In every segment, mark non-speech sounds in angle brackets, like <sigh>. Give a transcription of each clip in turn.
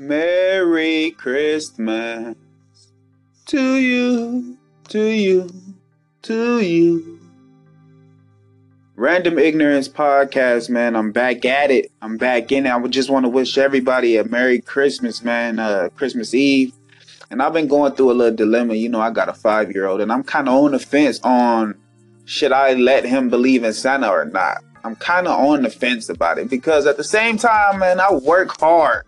Merry Christmas to you, to you, to you. Random Ignorance Podcast, man. I'm back at it. I'm back in it. I would just want to wish everybody a Merry Christmas, man. Uh, Christmas Eve. And I've been going through a little dilemma. You know, I got a five year old, and I'm kind of on the fence on should I let him believe in Santa or not. I'm kind of on the fence about it because at the same time, man, I work hard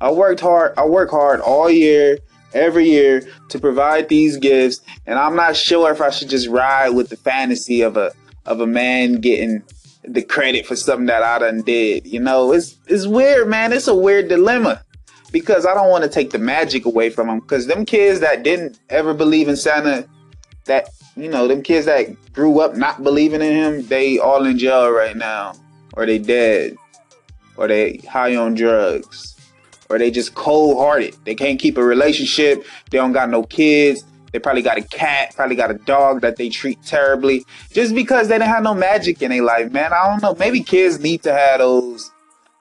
I worked hard. I work hard all year, every year to provide these gifts, and I'm not sure if I should just ride with the fantasy of a of a man getting the credit for something that I done did. You know, it's it's weird, man. It's a weird dilemma because I don't want to take the magic away from them. Because them kids that didn't ever believe in Santa, that you know, them kids that grew up not believing in him, they all in jail right now, or they dead, or they high on drugs or they just cold hearted. They can't keep a relationship. They don't got no kids. They probably got a cat, probably got a dog that they treat terribly just because they didn't have no magic in their life, man. I don't know. Maybe kids need to have those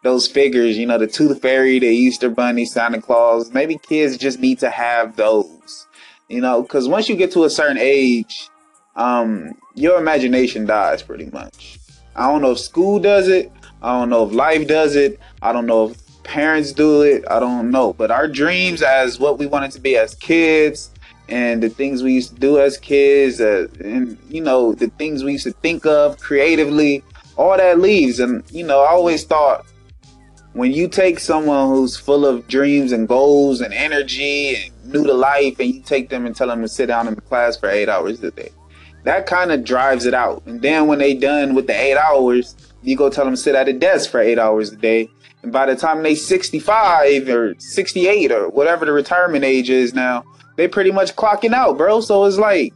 those figures, you know, the Tooth Fairy, the Easter Bunny, Santa Claus. Maybe kids just need to have those, you know, because once you get to a certain age, um, your imagination dies pretty much. I don't know if school does it. I don't know if life does it. I don't know if parents do it. I don't know. But our dreams as what we wanted to be as kids and the things we used to do as kids uh, and, you know, the things we used to think of creatively, all that leaves. And, you know, I always thought when you take someone who's full of dreams and goals and energy and new to life and you take them and tell them to sit down in the class for eight hours a day, that kind of drives it out. And then when they done with the eight hours, you go tell them sit at a desk for eight hours a day and by the time they 65 or 68 or whatever the retirement age is now, they pretty much clocking out, bro. So it's like,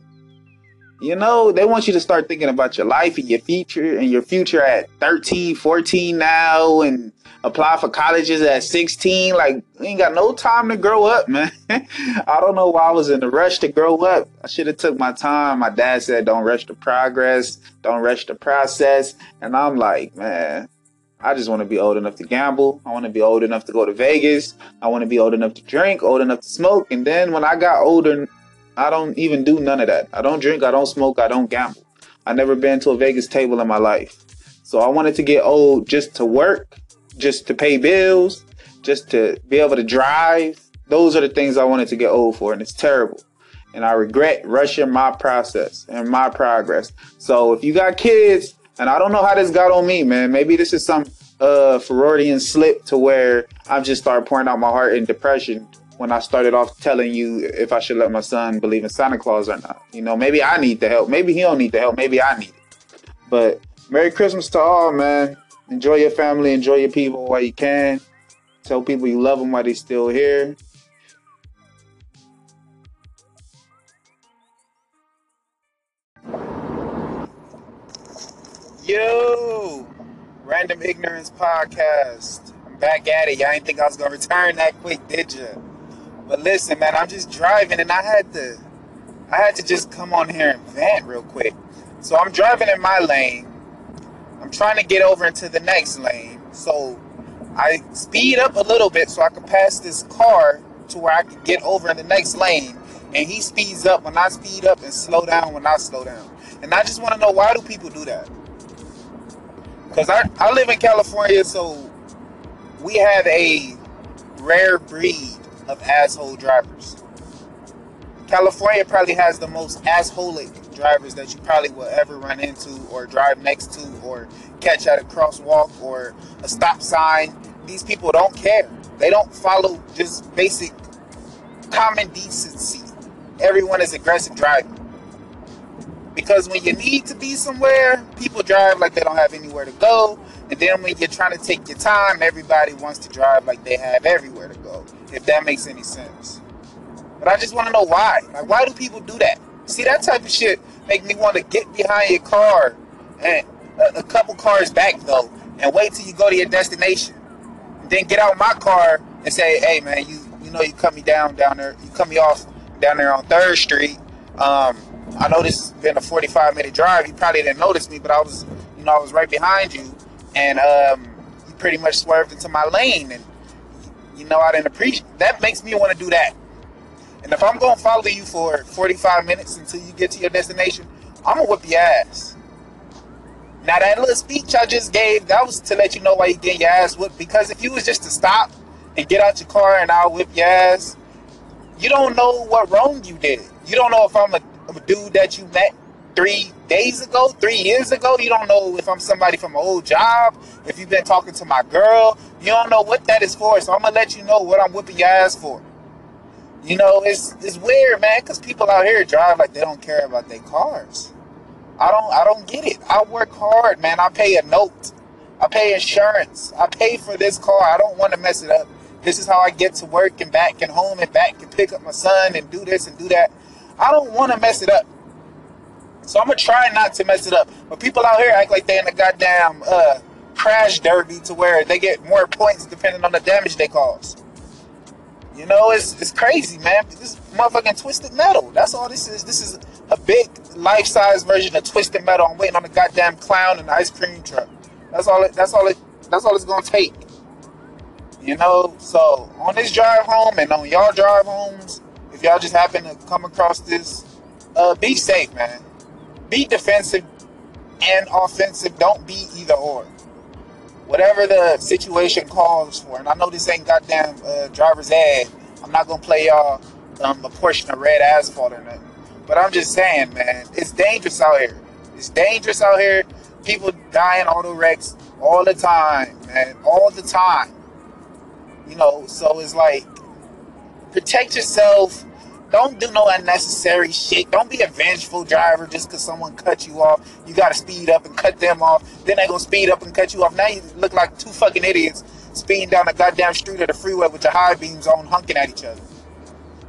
you know, they want you to start thinking about your life and your future and your future at 13, 14 now and apply for colleges at 16. Like, we ain't got no time to grow up, man. <laughs> I don't know why I was in a rush to grow up. I should have took my time. My dad said, don't rush the progress, don't rush the process. And I'm like, man, I just want to be old enough to gamble. I want to be old enough to go to Vegas. I want to be old enough to drink, old enough to smoke. And then when I got older, I don't even do none of that. I don't drink, I don't smoke, I don't gamble. I never been to a Vegas table in my life. So I wanted to get old just to work, just to pay bills, just to be able to drive. Those are the things I wanted to get old for, and it's terrible. And I regret rushing my process and my progress. So if you got kids, and I don't know how this got on me, man. Maybe this is some uh Freudian slip to where I've just started pouring out my heart in depression when I started off telling you if I should let my son believe in Santa Claus or not. You know, maybe I need the help. Maybe he don't need the help. Maybe I need it. But Merry Christmas to all, man. Enjoy your family. Enjoy your people while you can. Tell people you love them while they're still here. Yo, Random Ignorance Podcast. I'm back at it. Y'all didn't think I was gonna return that quick, did you? But listen, man, I'm just driving and I had to, I had to just come on here and vent real quick. So I'm driving in my lane. I'm trying to get over into the next lane. So I speed up a little bit so I can pass this car to where I can get over in the next lane. And he speeds up when I speed up and slow down when I slow down. And I just want to know why do people do that? Because I, I live in California, so we have a rare breed of asshole drivers. California probably has the most assholic drivers that you probably will ever run into or drive next to or catch at a crosswalk or a stop sign. These people don't care. They don't follow just basic common decency. Everyone is aggressive driving. Because when you need to be somewhere, people drive like they don't have anywhere to go. And then when you're trying to take your time, everybody wants to drive like they have everywhere to go. If that makes any sense. But I just want to know why. Like, why do people do that? See, that type of shit make me want to get behind your car and a, a couple cars back though, and wait till you go to your destination. And then get out my car and say, "Hey, man, you you know you cut me down down there. You cut me off down there on Third Street. Um, I know this has been a 45 minute drive. You probably didn't notice me, but I was, you know, I was right behind you, and um, you pretty much swerved into my lane, and you know, I didn't appreciate. That makes me want to do that. And if I'm gonna follow you for 45 minutes until you get to your destination, I'm gonna whip your ass. Now that little speech I just gave, that was to let you know why you getting your ass whipped. Because if you was just to stop and get out your car and I'll whip your ass, you don't know what wrong you did. You don't know if I'm a, a dude that you met three days ago, three years ago. You don't know if I'm somebody from an old job, if you've been talking to my girl. You don't know what that is for. So I'm gonna let you know what I'm whipping your ass for. You know, it's it's weird, man, because people out here drive like they don't care about their cars. I don't I don't get it. I work hard, man. I pay a note. I pay insurance. I pay for this car. I don't want to mess it up. This is how I get to work and back and home and back and pick up my son and do this and do that. I don't want to mess it up. So I'm gonna try not to mess it up. But people out here act like they in a goddamn uh, crash derby to where they get more points depending on the damage they cause. You know, it's it's crazy, man. This motherfucking twisted metal. That's all this is. This is a big life size version of twisted metal. I'm waiting on the goddamn clown and the ice cream truck. That's all. It, that's all. It, that's all it's gonna take. You know. So on this drive home and on y'all drive homes, if y'all just happen to come across this, uh, be safe, man. Be defensive and offensive. Don't be either or whatever the situation calls for. And I know this ain't goddamn uh, driver's ed. I'm not gonna play y'all um, a portion of red asphalt or nothing. But I'm just saying, man, it's dangerous out here. It's dangerous out here. People in auto wrecks all the time, man, all the time. You know, so it's like protect yourself don't do no unnecessary shit. Don't be a vengeful driver just because someone cut you off. You got to speed up and cut them off. Then they going to speed up and cut you off. Now you look like two fucking idiots speeding down the goddamn street of the freeway with your high beams on, hunking at each other.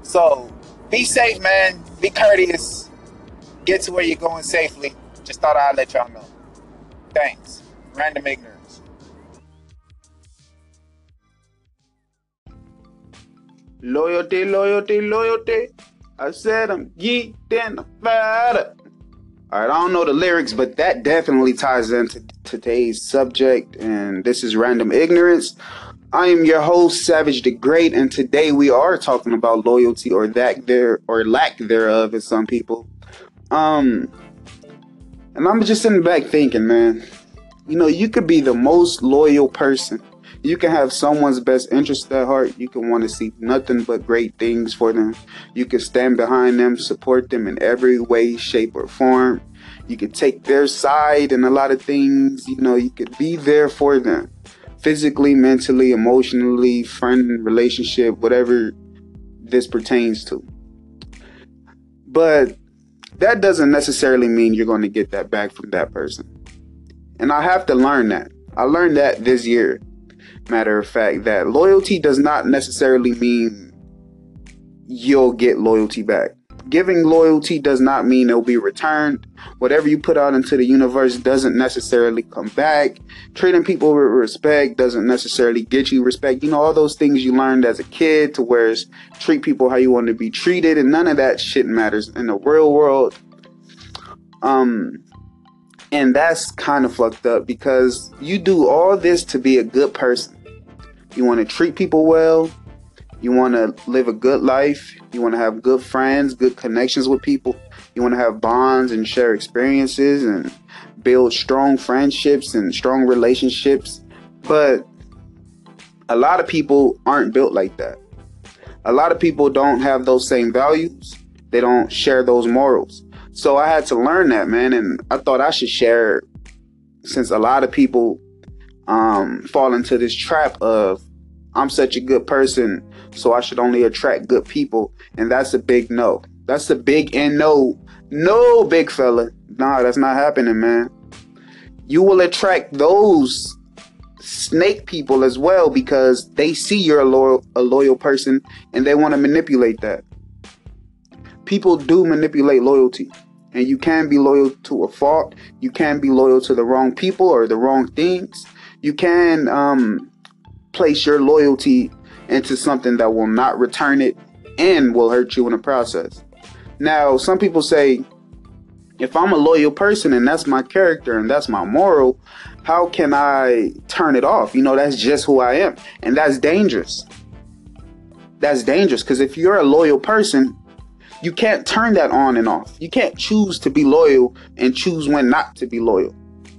So be safe, man. Be courteous. Get to where you're going safely. Just thought I'd let y'all know. Thanks. Random ignorance. Loyalty, loyalty, loyalty. I said I'm geeked and fat. All right, I don't know the lyrics, but that definitely ties into today's subject, and this is random ignorance. I am your host, Savage the Great, and today we are talking about loyalty or that there or lack thereof, in some people. Um, and I'm just sitting back thinking, man, you know, you could be the most loyal person you can have someone's best interest at heart. You can want to see nothing but great things for them. You can stand behind them, support them in every way, shape, or form. You can take their side in a lot of things. You know, you could be there for them physically, mentally, emotionally, friend, relationship, whatever this pertains to. But that doesn't necessarily mean you're going to get that back from that person. And I have to learn that. I learned that this year matter of fact, that loyalty does not necessarily mean you'll get loyalty back. Giving loyalty does not mean it'll be returned. Whatever you put out into the universe doesn't necessarily come back. Treating people with respect doesn't necessarily get you respect. You know, all those things you learned as a kid to where it's treat people how you want to be treated, and none of that shit matters in the real world. Um, and that's kind of fucked up because you do all this to be a good person. You want to treat people well. You want to live a good life. You want to have good friends, good connections with people. You want to have bonds and share experiences and build strong friendships and strong relationships. But a lot of people aren't built like that. A lot of people don't have those same values. They don't share those morals. So I had to learn that, man, and I thought I should share since a lot of people um, fall into this trap of I'm such a good person, so I should only attract good people. And that's a big no. That's a big and no. No, big fella. Nah, that's not happening, man. You will attract those snake people as well because they see you're a loyal, a loyal person and they want to manipulate that. People do manipulate loyalty. And you can be loyal to a fault. You can be loyal to the wrong people or the wrong things. You can um, place your loyalty into something that will not return it and will hurt you in the process. Now, some people say, if I'm a loyal person and that's my character and that's my moral, how can I turn it off? You know, that's just who I am. And that's dangerous. that's dangerous because if you're a loyal person, you can't turn that on and off. You can't choose to be loyal and choose when not to be loyal.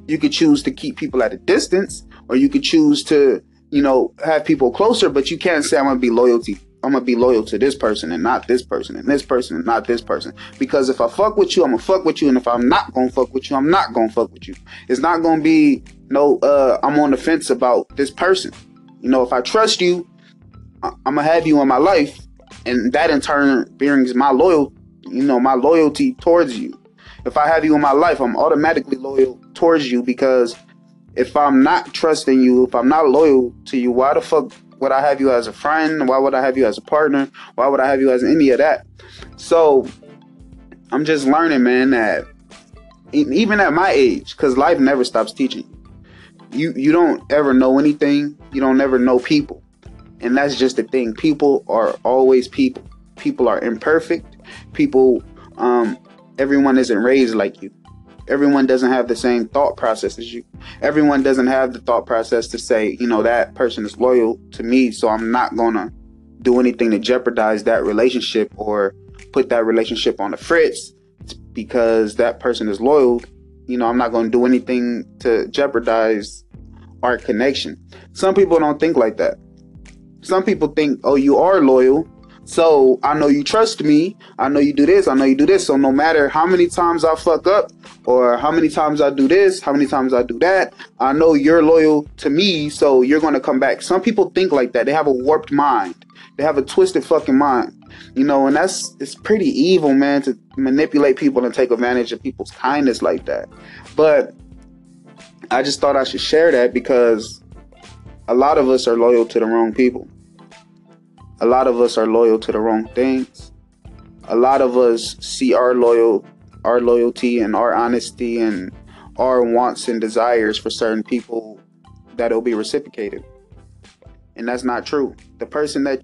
You could choose to keep people at a distance, or you could choose to, you know, have people closer, but you can't say I'm gonna be loyalty. I'm gonna be loyal to this person and not this person and this person and not this person. Because if I fuck with you, I'm gonna fuck with you, and if I'm not gonna fuck with you, I'm not gonna fuck with you. It's not gonna be no uh I'm on the fence about this person. You know, if I trust you, I'm gonna have you in my life, and that in turn brings my loyal, you know, my loyalty towards you. If I have you in my life, I'm automatically loyal towards you because if I'm not trusting you, if I'm not loyal to you, why the fuck would I have you as a friend? Why would I have you as a partner? Why would I have you as any of that? So I'm just learning, man, that even at my age, because life never stops teaching. You you don't ever know anything. You don't ever know people. And that's just the thing. People are always people. People are imperfect. People um everyone isn't raised like you. Everyone doesn't have the same thought process as you. Everyone doesn't have the thought process to say, you know, that person is loyal to me, so I'm not to do anything to jeopardize that relationship or put that relationship on the fritz because that person is loyal. You know, I'm not to do anything to jeopardize our connection. Some people don't think like that. Some people think, oh, you are loyal, so I know you trust me. I know you do this. I know you do this. So no matter how many times I fuck up or how many times I do this, how many times I do that, I know you're loyal to me. So you're going to come back. Some people think like that. They have a warped mind. They have a twisted fucking mind. You know, and that's it's pretty evil, man, to manipulate people and take advantage of people's kindness like that. But I just thought I should share that because a lot of us are loyal to the wrong people a lot of us are loyal to the wrong things. A lot of us see our loyal our loyalty and our honesty and our wants and desires for certain people that will be reciprocated. And that's not true. The person that